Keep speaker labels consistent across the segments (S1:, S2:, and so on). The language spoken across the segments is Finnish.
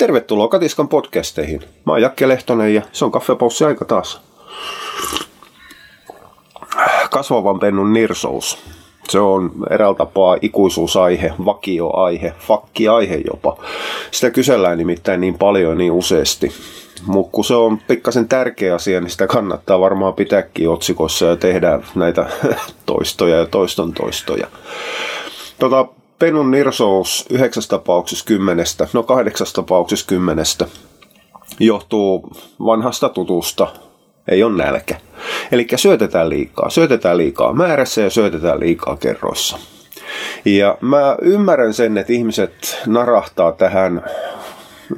S1: Tervetuloa Katiskan podcasteihin. Mä oon Jakke Lehtonen ja se on kaffepaussi aika taas. Kasvavan pennun nirsous. Se on eräällä tapaa ikuisuusaihe, vakioaihe, fakkiaihe jopa. Sitä kysellään nimittäin niin paljon niin useasti. Mutta kun se on pikkasen tärkeä asia, niin sitä kannattaa varmaan pitääkin otsikossa ja tehdä näitä toistoja ja toiston toistoja. Tota, Pennun nirsous yhdeksästä tapauksessa kymmenestä, no kahdeksasta tapauksessa kymmenestä, johtuu vanhasta tutusta, ei ole nälkä. Eli syötetään liikaa, syötetään liikaa määrässä ja syötetään liikaa kerroissa. Ja mä ymmärrän sen, että ihmiset narahtaa tähän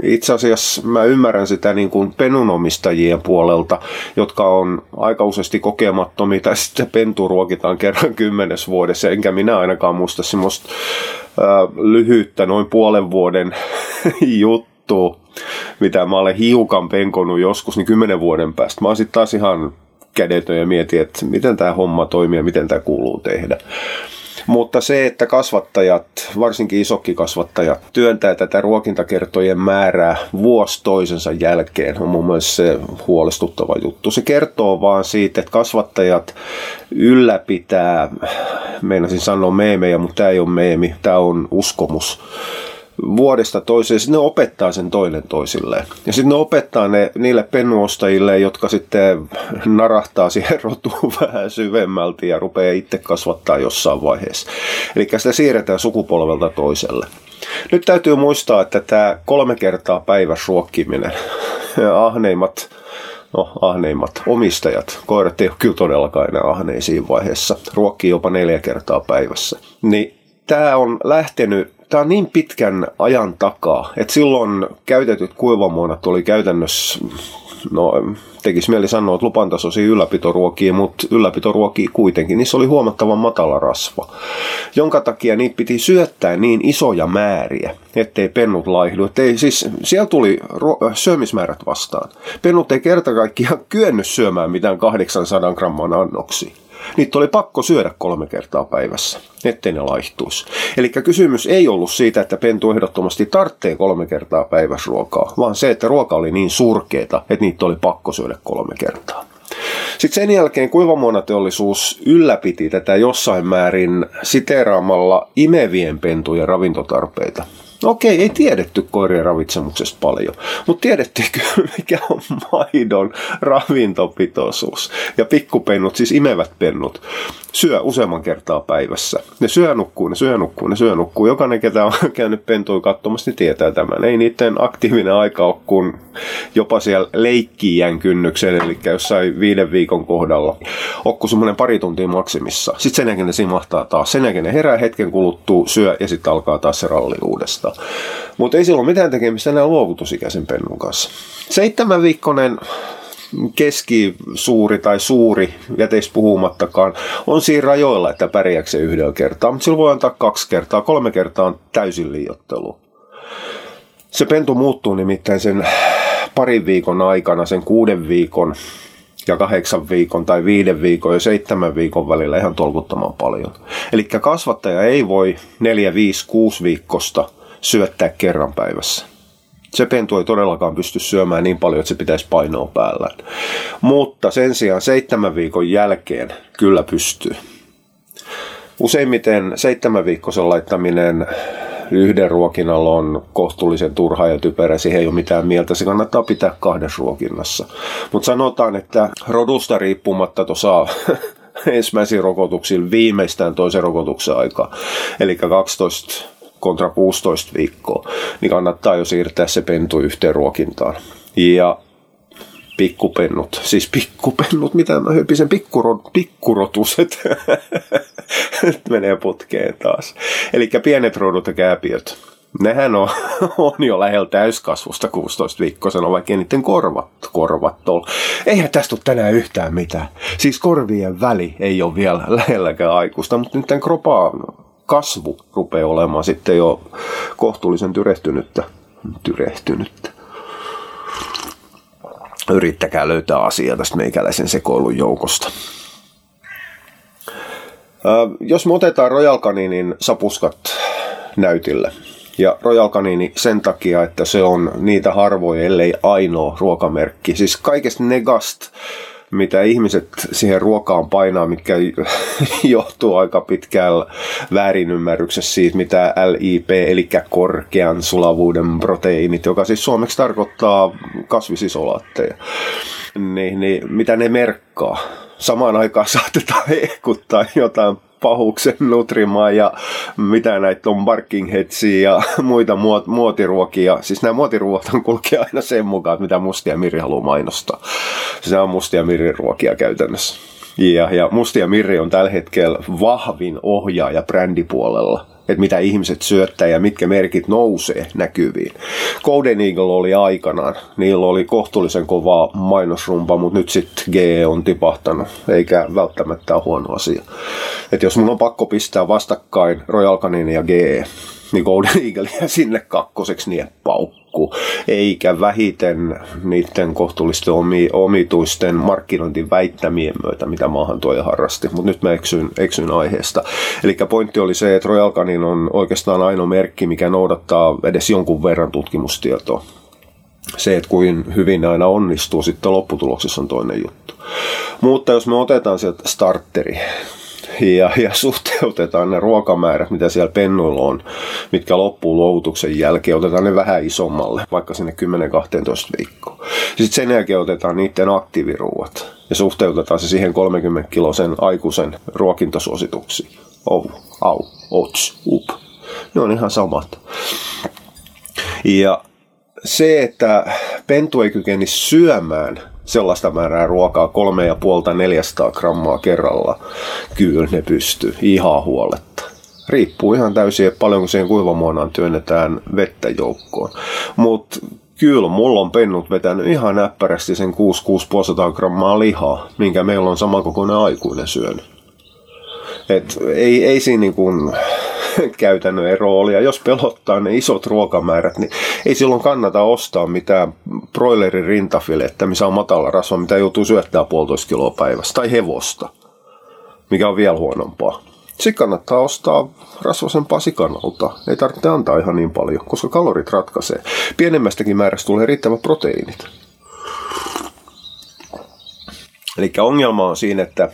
S1: itse asiassa mä ymmärrän sitä niin kuin penunomistajien puolelta, jotka on aika useasti kokemattomia, tai sitten pentu ruokitaan kerran kymmenes vuodessa, enkä minä ainakaan muista semmoista äh, lyhyttä, noin puolen vuoden juttua, mitä mä olen hiukan penkonut joskus, niin kymmenen vuoden päästä. Mä oon sitten taas ihan kädetön ja mietin, että miten tämä homma toimii ja miten tämä kuuluu tehdä. Mutta se, että kasvattajat, varsinkin isokkikasvattajat, työntää tätä ruokintakertojen määrää vuosi toisensa jälkeen, on mun mielestä se huolestuttava juttu. Se kertoo vaan siitä, että kasvattajat ylläpitää, meinasin sanoa meemejä, mutta tämä ei ole meemi, tämä on uskomus vuodesta toiseen, sitten ne opettaa sen toinen toisilleen. Ja sitten ne opettaa ne niille pennuostajille, jotka sitten narahtaa siihen rotuun vähän syvemmälti ja rupeaa itse kasvattaa jossain vaiheessa. Eli sitä siirretään sukupolvelta toiselle. Nyt täytyy muistaa, että tämä kolme kertaa päivässä ruokkiminen, ahneimmat no ahneimmat omistajat, koirat ei ole kyllä todellakaan enää ahneisiin vaiheessa, ruokkii jopa neljä kertaa päivässä, niin tämä on lähtenyt tämä on niin pitkän ajan takaa, että silloin käytetyt kuivamuonat oli käytännössä, no tekisi mieli sanoa, että lupantasoisia ylläpitoruokia, mutta ylläpitoruokia kuitenkin, niissä oli huomattavan matala rasva, jonka takia niitä piti syöttää niin isoja määriä, ettei pennut laihdu. Ettei, siis siellä tuli ruo- syömismäärät vastaan. Pennut ei kerta kaikkiaan kyennyt syömään mitään 800 gramman annoksia niitä oli pakko syödä kolme kertaa päivässä, ettei ne laihtuisi. Eli kysymys ei ollut siitä, että pentu ehdottomasti tarvitsee kolme kertaa päivässä ruokaa, vaan se, että ruoka oli niin surkeeta, että niitä oli pakko syödä kolme kertaa. Sitten sen jälkeen kuivamuonateollisuus ylläpiti tätä jossain määrin siteeraamalla imevien pentujen ravintotarpeita. No okei, ei tiedetty koirien ravitsemuksesta paljon, mutta tiedettiin kyllä, mikä on maidon ravintopitoisuus. Ja pikkupennut, siis imevät pennut, syö useamman kertaa päivässä. Ne syö nukkuu, ne syö nukkuu, ne syö nukkuu. Jokainen, ketä on käynyt pentuja katsomassa, niin tietää tämän. Ei niiden aktiivinen aika ole kuin jopa siellä leikkiän kynnyksen, eli jossain viiden viikon kohdalla. Okku semmoinen pari tuntia maksimissa. Sitten sen jälkeen ne simahtaa taas. Sen jälkeen ne herää hetken kuluttuu, syö ja sitten alkaa taas se ralli uudestaan. Mutta ei silloin mitään tekemistä enää luovutusikäisen pennun kanssa. Seitsemän viikkonen keskisuuri tai suuri, jäteis puhumattakaan, on siinä rajoilla, että pärjääkö se yhdellä kertaa, mutta sillä voi antaa kaksi kertaa, kolme kertaa on täysin liiottelu. Se pentu muuttuu nimittäin sen parin viikon aikana, sen kuuden viikon ja kahdeksan viikon tai viiden viikon ja seitsemän viikon välillä ihan tolkuttoman paljon. Eli kasvattaja ei voi neljä, viisi, kuusi viikosta syöttää kerran päivässä. Se pentu ei todellakaan pysty syömään niin paljon, että se pitäisi painoa päällä. Mutta sen sijaan seitsemän viikon jälkeen kyllä pystyy. Useimmiten seitsemän viikkoisen laittaminen yhden ruokinnalla on kohtuullisen turha ja typerä, siihen ei ole mitään mieltä, se kannattaa pitää kahdessa ruokinnassa. Mutta sanotaan, että rodusta riippumatta tuossa ensimmäisiin rokotuksiin viimeistään toisen rokotuksen aikaa, eli 12 kontra 16 viikkoa, niin kannattaa jo siirtää se pentu yhteen ruokintaan. Ja pikkupennut, siis pikkupennut, mitä mä hypisen, pikkurot, pikkurotuset, menee putkeen taas. Eli pienet rodut ja kääpiöt, nehän on, on jo lähellä täyskasvusta 16 viikkoisena, vaikka niiden korvat, korvat on. Eihän tästä ole tänään yhtään mitään. Siis korvien väli ei ole vielä lähelläkään aikuista, mutta nyt tämän kropaa kasvu rupeaa olemaan sitten jo kohtuullisen tyrehtynyttä. Tyrehtynyttä. Yrittäkää löytää asiaa tästä meikäläisen sekoilun joukosta. jos me otetaan Royal Caninin sapuskat näytille, Ja Royal Canini sen takia, että se on niitä harvoja, ellei ainoa ruokamerkki. Siis kaikesta negast mitä ihmiset siihen ruokaan painaa, mitkä johtuu aika pitkällä väärinymmärryksessä siitä, mitä LIP, eli korkean sulavuuden proteiinit, joka siis suomeksi tarkoittaa kasvisisolaatteja, niin, niin mitä ne merkkaa. Samaan aikaan saatetaan hehkuttaa jotain pahuksen nutrimaa ja mitä näitä on Barking ja muita muot, muotiruokia. Siis nämä muotiruot on kulkee aina sen mukaan, mitä Mustia Mirri haluaa mainostaa. Se on Mustia Mirri ruokia käytännössä. Ja, ja Mustia Mirri on tällä hetkellä vahvin ohjaaja brändipuolella että mitä ihmiset syöttää ja mitkä merkit nousee näkyviin. Golden Eagle oli aikanaan, niillä oli kohtuullisen kova mainosrumpa, mutta nyt sitten GE on tipahtanut, eikä välttämättä ole huono asia. Et jos mun on pakko pistää vastakkain Royal Canin ja GE, niin Golden Eagle jää sinne kakkoseksi nieppaukku, eikä vähiten niiden kohtuullisten omi, omituisten markkinointiväittämien myötä, mitä maahan tuoja harrasti. Mutta nyt mä eksyin, eksyin aiheesta. Eli pointti oli se, että Royal Canin on oikeastaan ainoa merkki, mikä noudattaa edes jonkun verran tutkimustietoa. Se, että kuin hyvin aina onnistuu sitten lopputuloksessa on toinen juttu. Mutta jos me otetaan sieltä starteri, ja, ja suhteutetaan ne ruokamäärät, mitä siellä pennuilla on, mitkä loppuu luovutuksen jälkeen, otetaan ne vähän isommalle, vaikka sinne 10-12 viikkoa. Sitten sen jälkeen otetaan niiden aktiiviruuat ja suhteutetaan se siihen 30 kilosen aikuisen ruokintasuosituksiin. Ovu, au, ots, up. Ne on ihan samat. Ja se, että pentu ei kykeni syömään sellaista määrää ruokaa, kolme ja puolta 400 grammaa kerralla, kyllä ne pystyy ihan huoletta. Riippuu ihan täysin, että paljonko siihen kuivamuonaan työnnetään vettä joukkoon. Mutta kyllä mulla on pennut vetänyt ihan näppärästi sen 6-6,5 grammaa lihaa, minkä meillä on samankokoinen aikuinen syönyt. Et ei, ei siinä niin kuin käytännön ero oli. Ja jos pelottaa ne isot ruokamäärät, niin ei silloin kannata ostaa mitään broilerin rintafilettä, missä on matala rasva, mitä joutuu syöttämään puolitoista kiloa päivässä, tai hevosta, mikä on vielä huonompaa. Sitten kannattaa ostaa rasvasempaa sikanalta. Ei tarvitse antaa ihan niin paljon, koska kalorit ratkaisee. Pienemmästäkin määrästä tulee riittävät proteiinit. Eli ongelma on siinä, että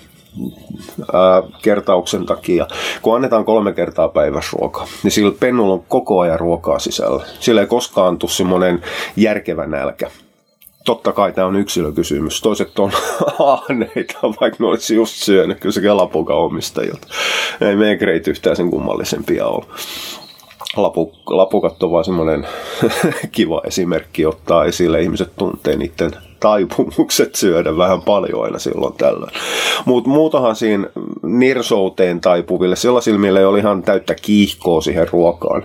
S1: kertauksen takia, kun annetaan kolme kertaa päivässä ruokaa, niin sillä pennulla on koko ajan ruokaa sisällä. Sillä ei koskaan tule semmoinen järkevä nälkä. Totta kai tämä on yksilökysymys. Toiset on ahneita, vaikka ne olisi just syönyt, kyllä se kelapuka omistajilta. Ei meidän kreit yhtään sen kummallisempia ole. Lapu, lapukat on vaan semmoinen kiva esimerkki ottaa esille. Ihmiset tuntee niiden taipumukset syödä vähän paljon aina silloin tällöin. Mutta muutahan siinä nirsouteen taipuville, sellaisille, millä ei ole ihan täyttä kiihkoa siihen ruokaan,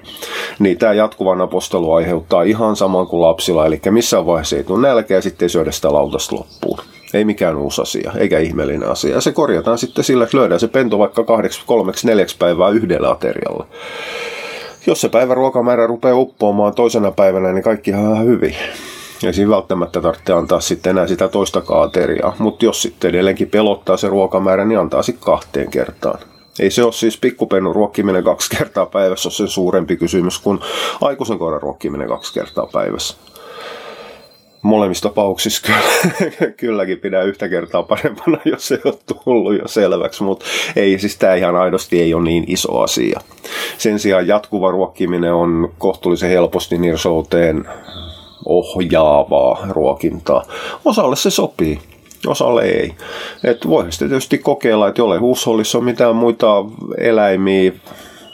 S1: niin tämä jatkuvan apostelu aiheuttaa ihan saman kuin lapsilla, eli missään vaiheessa ei tule nälkeä sitten ei syödä sitä lautasta loppuun. Ei mikään uusi asia, eikä ihmeellinen asia. Se korjataan sitten sillä, että löydään se pento vaikka kahdeksi, kolmeksi, neljäksi päivää yhdellä aterialla jos se päivän ruokamäärä rupeaa uppoamaan toisena päivänä, niin kaikki ihan hyvin. Ei siinä välttämättä tarvitse antaa sitten enää sitä toista kaateriaa, mutta jos sitten edelleenkin pelottaa se ruokamäärä, niin antaa sitten kahteen kertaan. Ei se ole siis pikkupennun ruokkiminen kaksi kertaa päivässä, on sen suurempi kysymys kuin aikuisen koiran ruokkiminen kaksi kertaa päivässä. Molemmissa tapauksissa kyllä, kylläkin pidä yhtä kertaa parempana, jos se on tullut jo selväksi, mutta ei, siis tämä ihan aidosti ei ole niin iso asia. Sen sijaan jatkuva ruokkiminen on kohtuullisen helposti nirsouteen ohjaavaa ruokintaa. Osalle se sopii, osalle ei. Et voi sitten tietysti kokeilla, että jolle huushollissa on mitään muita eläimiä,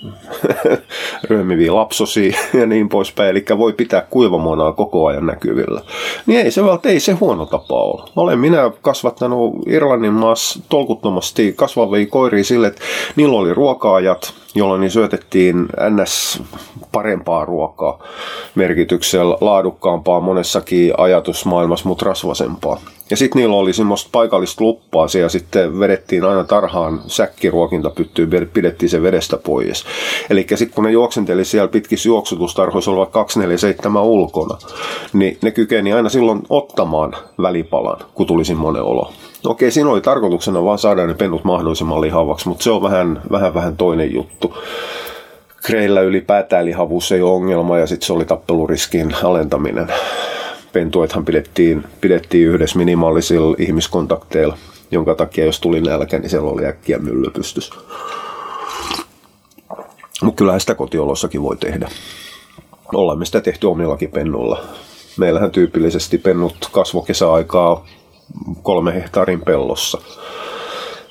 S1: ryömiviä lapsosia ja niin poispäin, eli voi pitää kuivamuonaa koko ajan näkyvillä. Niin ei se, ei se huono tapa ole. Olen minä kasvattanut Irlannin maassa tolkuttomasti kasvavia koiria sille, että niillä oli ruokaajat, jolloin niin syötettiin ns. parempaa ruokaa merkityksellä, laadukkaampaa monessakin ajatusmaailmassa, mutta rasvasempaa. Ja sitten niillä oli semmoista paikallista luppaa ja sitten vedettiin aina tarhaan säkkiruokintapyttyyn, pidettiin se vedestä pois. Eli sitten kun ne juoksenteli siellä pitkissä juoksutustarhoissa olivat 247 ulkona, niin ne kykeni aina silloin ottamaan välipalan, kun tuli semmoinen olo. Okei, siinä oli tarkoituksena vaan saada ne pennut mahdollisimman lihavaksi, mutta se on vähän, vähän, vähän toinen juttu. kreillä ylipäätään lihavuus ei ole ongelma ja sitten se oli tappeluriskin alentaminen. Pentuethan pidettiin, pidettiin yhdessä minimaalisilla ihmiskontakteilla, jonka takia jos tuli nälkä, niin siellä oli äkkiä myllypystys. Mutta kyllähän sitä kotiolossakin voi tehdä. Olemme sitä tehty omillakin pennuilla. Meillähän tyypillisesti pennut kasvokesäaikaa kolme hehtaarin pellossa.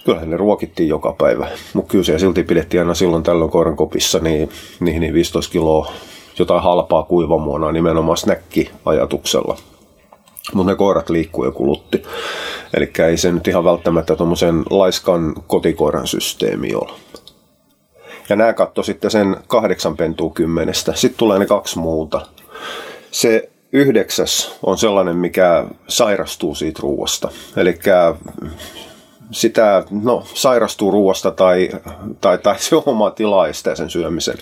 S1: Kyllähän ne ruokittiin joka päivä, mutta kyllä siellä silti pidettiin aina silloin tällöin koiran kopissa niin, niin, niin 15 kiloa jotain halpaa kuivamuonaa nimenomaan snäkki-ajatuksella. Mutta ne koirat liikkuu ja kulutti. Eli ei se nyt ihan välttämättä tuommoisen laiskan kotikoiran systeemi ole. Ja nämä katto sitten sen kahdeksan pentua kymmenestä. Sitten tulee ne kaksi muuta. Se yhdeksäs on sellainen, mikä sairastuu siitä ruuasta. Eli sitä, no, sairastuu ruoasta tai, tai, tai se oma tila estää sen syömisen.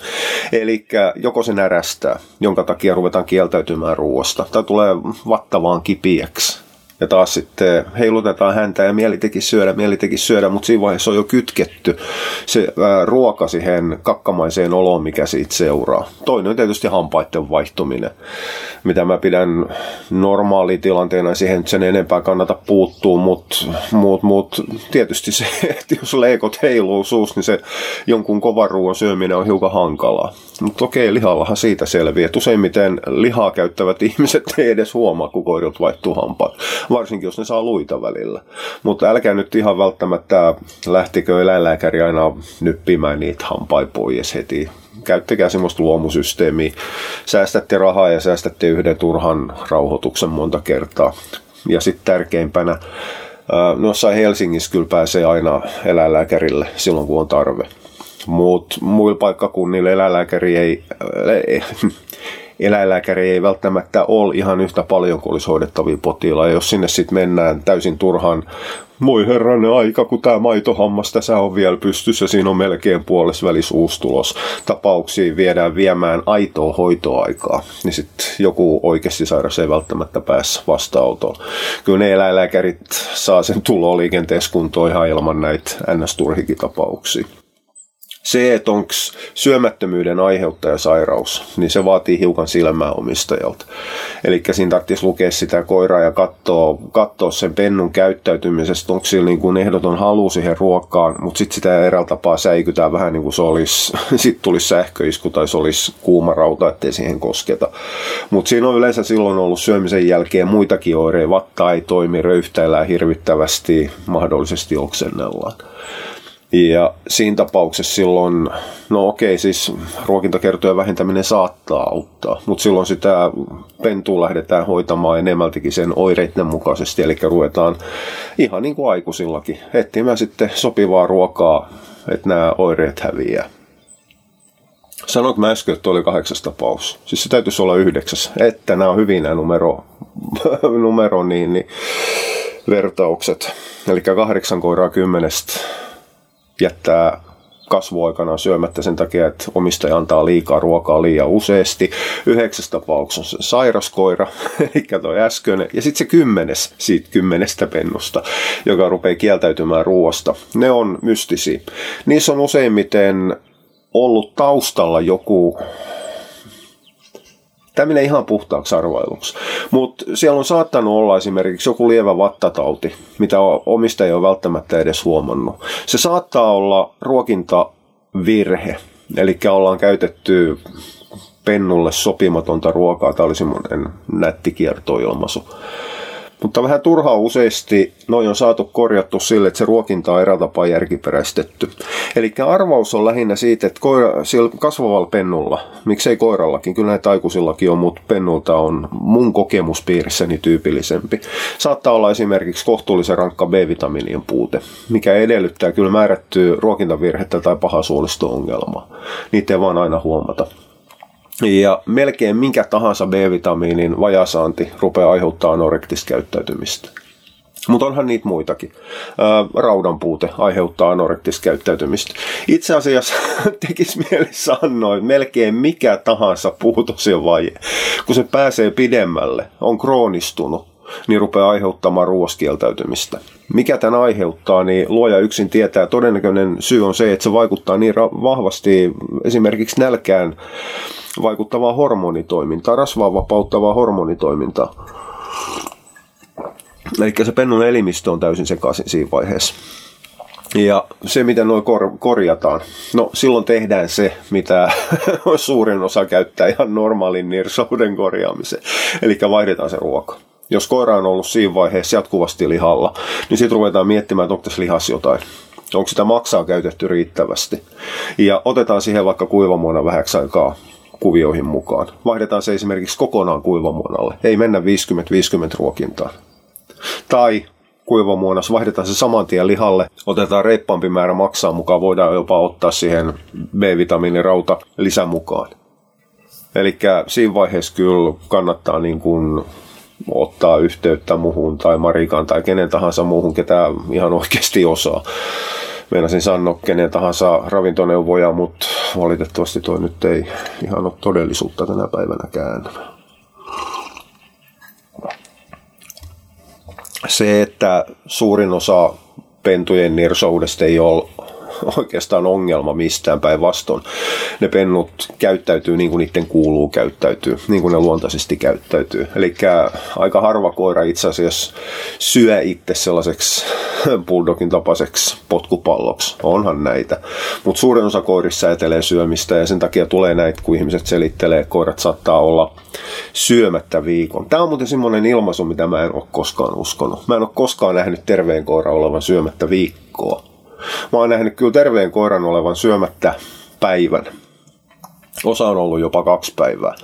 S1: Eli joko se närästää, jonka takia ruvetaan kieltäytymään ruoasta, tai tulee vattavaan kipiäksi ja taas sitten heilutetaan häntä ja mieli teki syödä, mieli teki syödä, mutta siinä vaiheessa on jo kytketty se ruoka siihen kakkamaiseen oloon, mikä siitä seuraa. Toinen on tietysti hampaiden vaihtuminen, mitä mä pidän normaalitilanteena siihen sen enempää kannata puuttua, mutta mut, mut, tietysti se, että jos leikot heiluu suus, niin se jonkun kovan ruoan syöminen on hiukan hankalaa. Mutta okei, lihallahan siitä selviää. Useimmiten lihaa käyttävät ihmiset ei edes huomaa, kun koirilta vaihtuu hampaat varsinkin jos ne saa luita välillä. Mutta älkää nyt ihan välttämättä lähtikö eläinlääkäri aina nyppimään niitä hampaita pois heti. Käyttäkää semmoista luomusysteemiä. Säästätte rahaa ja säästätte yhden turhan rauhoituksen monta kertaa. Ja sitten tärkeimpänä, noissa Helsingissä kyllä pääsee aina eläinlääkärille silloin, kun on tarve. Mutta muilla paikkakunnilla eläinlääkäri ei, eläinlääkäri ei välttämättä ole ihan yhtä paljon kuin olisi hoidettavia potilaita. Jos sinne sitten mennään täysin turhaan, moi herranen aika, kun tämä maitohammas tässä on vielä pystyssä, siinä on melkein puolessa välissä uusi tulos. Tapauksia viedään viemään aitoa hoitoaikaa, niin sitten joku oikeasti sairas ei välttämättä päässä vastaanotoon. Kyllä ne eläinlääkärit saa sen tulo liikenteessä kuntoon ihan ilman näitä ns-turhikin tapauksia se, että onko syömättömyyden aiheuttaja sairaus, niin se vaatii hiukan silmää omistajalta. Eli siinä tarvitsisi lukea sitä koiraa ja katsoa, katsoa sen pennun käyttäytymisestä, onko sillä niin kuin ehdoton halu siihen ruokaan, mutta sitten sitä eräältä tapaa säikytään vähän niin kuin se olisi, sitten tulisi sähköisku tai se olisi kuuma rauta, ettei siihen kosketa. Mutta siinä on yleensä silloin ollut syömisen jälkeen muitakin oireita, vatta ei toimi, röyhtäillään hirvittävästi, mahdollisesti oksennellaan. Ja siinä tapauksessa silloin, no okei, siis ruokintakertojen vähentäminen saattaa auttaa, mutta silloin sitä pentua lähdetään hoitamaan enemmältikin sen oireiden mukaisesti, eli ruvetaan ihan niin kuin aikuisillakin etsimään sitten sopivaa ruokaa, että nämä oireet häviää. Sanoinko mä äsken, että oli kahdeksas tapaus? Siis se täytyisi olla yhdeksäs, että nämä on hyvin nämä numero, numero niin, niin, vertaukset. Eli kahdeksan koiraa kymmenestä jättää kasvuaikana syömättä sen takia, että omistaja antaa liikaa ruokaa liian useasti. Yhdeksäs tapauksessa sairaskoira, eli toi äskeinen. Ja sitten se kymmenes siitä kymmenestä pennusta, joka rupeaa kieltäytymään ruoasta. Ne on mystisiä. Niissä on useimmiten ollut taustalla joku Tämä menee ihan puhtaaksi arvailuksi. Mutta siellä on saattanut olla esimerkiksi joku lievä vattatauti, mitä omistaja ei ole välttämättä edes huomannut. Se saattaa olla ruokintavirhe, eli ollaan käytetty pennulle sopimatonta ruokaa. Tämä oli semmoinen nätti kiertoilmaisu. Mutta vähän turhaa useasti noin on saatu korjattu sille, että se ruokinta on eräällä tapaa järkiperäistetty. Eli arvaus on lähinnä siitä, että koira, sillä kasvavalla pennulla, miksei koirallakin, kyllä näitä aikuisillakin on, mutta pennulta on mun kokemuspiirissäni tyypillisempi. Saattaa olla esimerkiksi kohtuullisen rankka B-vitamiinien puute, mikä edellyttää kyllä määrättyä ruokintavirhettä tai pahasuolisto-ongelmaa. Niitä ei vaan aina huomata. Ja melkein minkä tahansa B-vitamiinin vajasaanti rupeaa aiheuttaa anorektista käyttäytymistä. Mutta onhan niitä muitakin. Ää, raudan puute aiheuttaa anorektista käyttäytymistä. Itse asiassa tekisi mieli sanoa, että melkein mikä tahansa puutos ja vaje, kun se pääsee pidemmälle, on kroonistunut, niin rupeaa aiheuttamaan ruoskieltäytymistä. Mikä tämän aiheuttaa, niin luoja yksin tietää. Todennäköinen syy on se, että se vaikuttaa niin vahvasti esimerkiksi nälkään vaikuttavaa hormonitoimintaa, rasvaa vapauttavaa hormonitoimintaa. Eli se pennun elimistö on täysin sekaisin siinä vaiheessa. Ja se, miten noin kor- korjataan, no silloin tehdään se, mitä suurin osa käyttää ihan normaalin nirsouden korjaamiseen. Eli vaihdetaan se ruoka. Jos koira on ollut siinä vaiheessa jatkuvasti lihalla, niin sitten ruvetaan miettimään, että onko tässä lihassa jotain. Onko sitä maksaa käytetty riittävästi. Ja otetaan siihen vaikka kuivamuona vähäksi aikaa kuvioihin mukaan. Vaihdetaan se esimerkiksi kokonaan kuivamuonalle. Ei mennä 50-50 ruokintaan. Tai kuivamuonas, vaihdetaan se saman tien lihalle, otetaan reippaampi määrä maksaa mukaan, voidaan jopa ottaa siihen B-vitamiinirauta lisä mukaan. Eli siinä vaiheessa kyllä kannattaa niin kuin ottaa yhteyttä muuhun tai Marikaan tai kenen tahansa muuhun, ketä ihan oikeasti osaa. Meinasin sanoa kenen tahansa ravintoneuvoja, mutta valitettavasti toi nyt ei ihan ole todellisuutta tänä päivänäkään. se, että suurin osa pentujen nirsoudesta ei ole oikeastaan ongelma mistään päinvastoin. Ne pennut käyttäytyy niin kuin niiden kuuluu käyttäytyy, niin kuin ne luontaisesti käyttäytyy. Eli aika harva koira itse asiassa syö itse sellaiseksi bulldogin tapaiseksi potkupalloksi. Onhan näitä. Mutta suurin osa koirissa säätelee syömistä ja sen takia tulee näitä, kun ihmiset selittelee, että koirat saattaa olla syömättä viikon. Tämä on muuten semmoinen ilmaisu, mitä mä en ole koskaan uskonut. Mä en ole koskaan nähnyt terveen koira olevan syömättä viikkoa Mä oon nähnyt kyllä terveen koiran olevan syömättä päivän. Osa on ollut jopa kaksi päivää.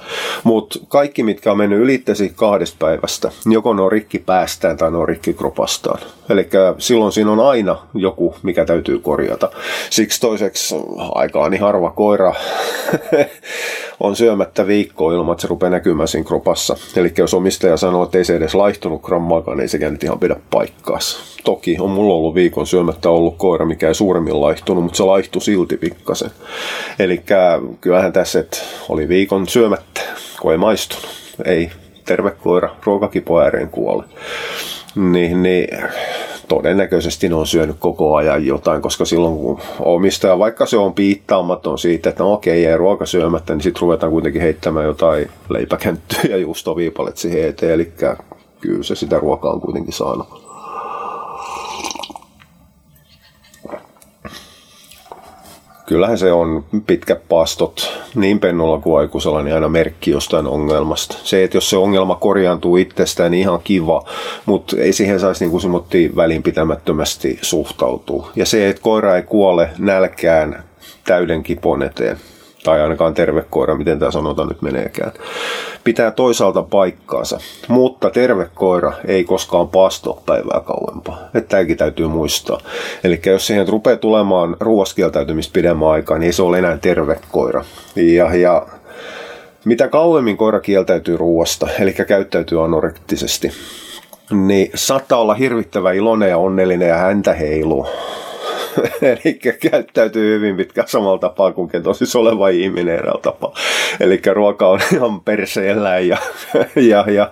S1: Mutta kaikki, mitkä on mennyt ylittäisi kahdesta päivästä, joko ne on rikki päästään tai ne on rikki kropastaan. Eli silloin siinä on aina joku, mikä täytyy korjata. Siksi toiseksi aika niin harva koira on syömättä viikkoa ilman, että se rupeaa näkymään siinä kropassa. Eli jos omistaja sanoo, että ei se edes laihtunut grammaakaan, niin ei sekään nyt ihan pidä paikkaansa. Toki on mulla ollut viikon syömättä ollut koira, mikä ei suuremmin laihtunut, mutta se laihtui silti pikkasen. Eli kyllähän tässä, että oli viikon syömättä, kun ei maistunut. Ei terve koira ruokakipo ääreen kuole. Niin, niin todennäköisesti ne on syönyt koko ajan jotain, koska silloin kun omistaja, vaikka se on piittaamaton siitä, että no okei, ei ruoka syömättä, niin sitten ruvetaan kuitenkin heittämään jotain leipäkänttyä ja juustoviipalet siihen eteen, eli kyllä se sitä ruokaa on kuitenkin saanut. Kyllähän se on pitkät paastot niin pennulla kuin aikuisella, niin aina merkki jostain ongelmasta. Se, että jos se ongelma korjaantuu itsestään, niin ihan kiva, mutta ei siihen saisi niin kuin välinpitämättömästi suhtautua. Ja se, että koira ei kuole nälkään täyden kipon eteen, tai ainakaan terve koira, miten tämä sanota nyt meneekään, pitää toisaalta paikkaansa. Mutta terve koira ei koskaan paasto päivää kauempaa. Että tämäkin täytyy muistaa. Eli jos siihen rupeaa tulemaan ruoaskieltäytymistä pidemmän aikaa, niin ei se ole enää terve koira. Ja, ja mitä kauemmin koira kieltäytyy ruoasta, eli käyttäytyy anorektisesti, niin saattaa olla hirvittävä iloinen ja onnellinen ja häntä heiluu Eli käyttäytyy hyvin pitkään samalla tapaa kuin ketosis oleva ihminen eräällä tapaa. Eli ruoka on ihan perseellä ja, ja, ja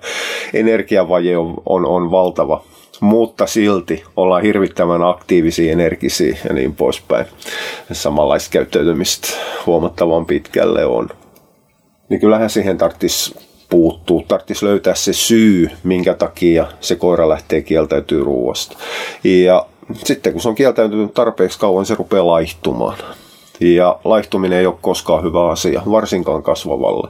S1: energiavaje on, on, on valtava mutta silti ollaan hirvittävän aktiivisia, energisiä ja niin poispäin. Samanlaista käyttäytymistä huomattavan pitkälle on. Niin kyllähän siihen tarvitsisi puuttuu. Tarvitsisi löytää se syy, minkä takia se koira lähtee kieltäytyy ruoasta. Ja sitten kun se on kieltäytynyt tarpeeksi kauan, se rupeaa laihtumaan. Ja laihtuminen ei ole koskaan hyvä asia, varsinkaan kasvavalle.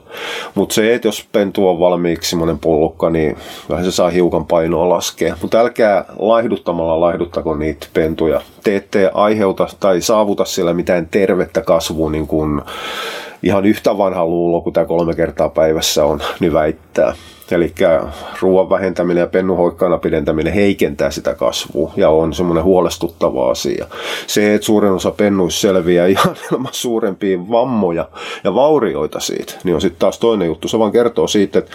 S1: Mutta se, että jos pentu on valmiiksi semmoinen pullukka, niin vähän se saa hiukan painoa laskea. Mutta älkää laihduttamalla laihduttako niitä pentuja. Te ette aiheuta tai saavuta siellä mitään tervettä kasvua niin kuin ihan yhtä vanha luulo kuin tämä kolme kertaa päivässä on, niin väittää. Eli ruoan vähentäminen ja pennuhoikkaana pidentäminen heikentää sitä kasvua ja on semmoinen huolestuttava asia. Se, että suurin osa pennuissa selviää ihan ilman suurempia vammoja ja vaurioita siitä, niin on sitten taas toinen juttu. Se vaan kertoo siitä, että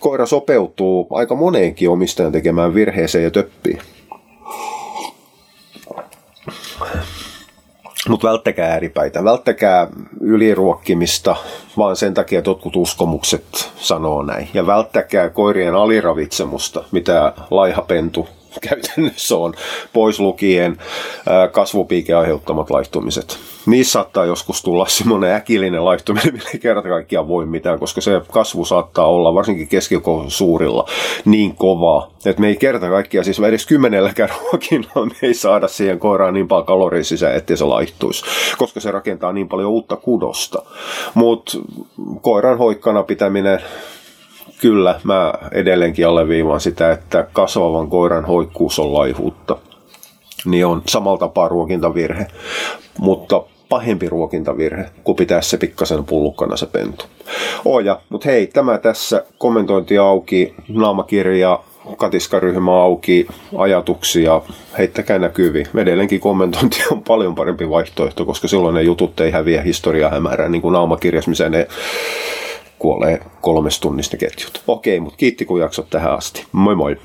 S1: koira sopeutuu aika moneenkin omistajan tekemään virheeseen ja töppiin. Mutta välttäkää ääripäitä, välttäkää yliruokkimista, vaan sen takia, että jotkut uskomukset sanoo näin. Ja välttäkää koirien aliravitsemusta, mitä laihapentu käytännössä on, pois lukien kasvupiikin aiheuttamat laihtumiset. Niissä saattaa joskus tulla semmoinen äkillinen laihtuminen, millä ei kerta kaikkiaan voi mitään, koska se kasvu saattaa olla varsinkin keskikokoisen suurilla niin kovaa, että me ei kerta kaikkiaan, siis edes kymmenelläkään ruokinnalla me ei saada siihen koiraan niin paljon kaloria sisään, ettei se laihtuisi, koska se rakentaa niin paljon uutta kudosta. Mutta koiran hoikkana pitäminen kyllä mä edelleenkin alleviivaan sitä, että kasvavan koiran hoikkuus on laihuutta. Niin on samalla tapaa ruokintavirhe, mutta pahempi ruokintavirhe, kun pitää se pikkasen pullukkana se pentu. Oja, mutta hei, tämä tässä kommentointi auki, naamakirja, katiskaryhmä auki, ajatuksia, heittäkää näkyviin. Edelleenkin kommentointi on paljon parempi vaihtoehto, koska silloin ne jutut ei häviä historiaa hämärää, niin kuin naamakirjas, missä ne kuolee kolmes tunnista ketjut. Okei, mutta kiitti kun jaksot tähän asti. Moi moi!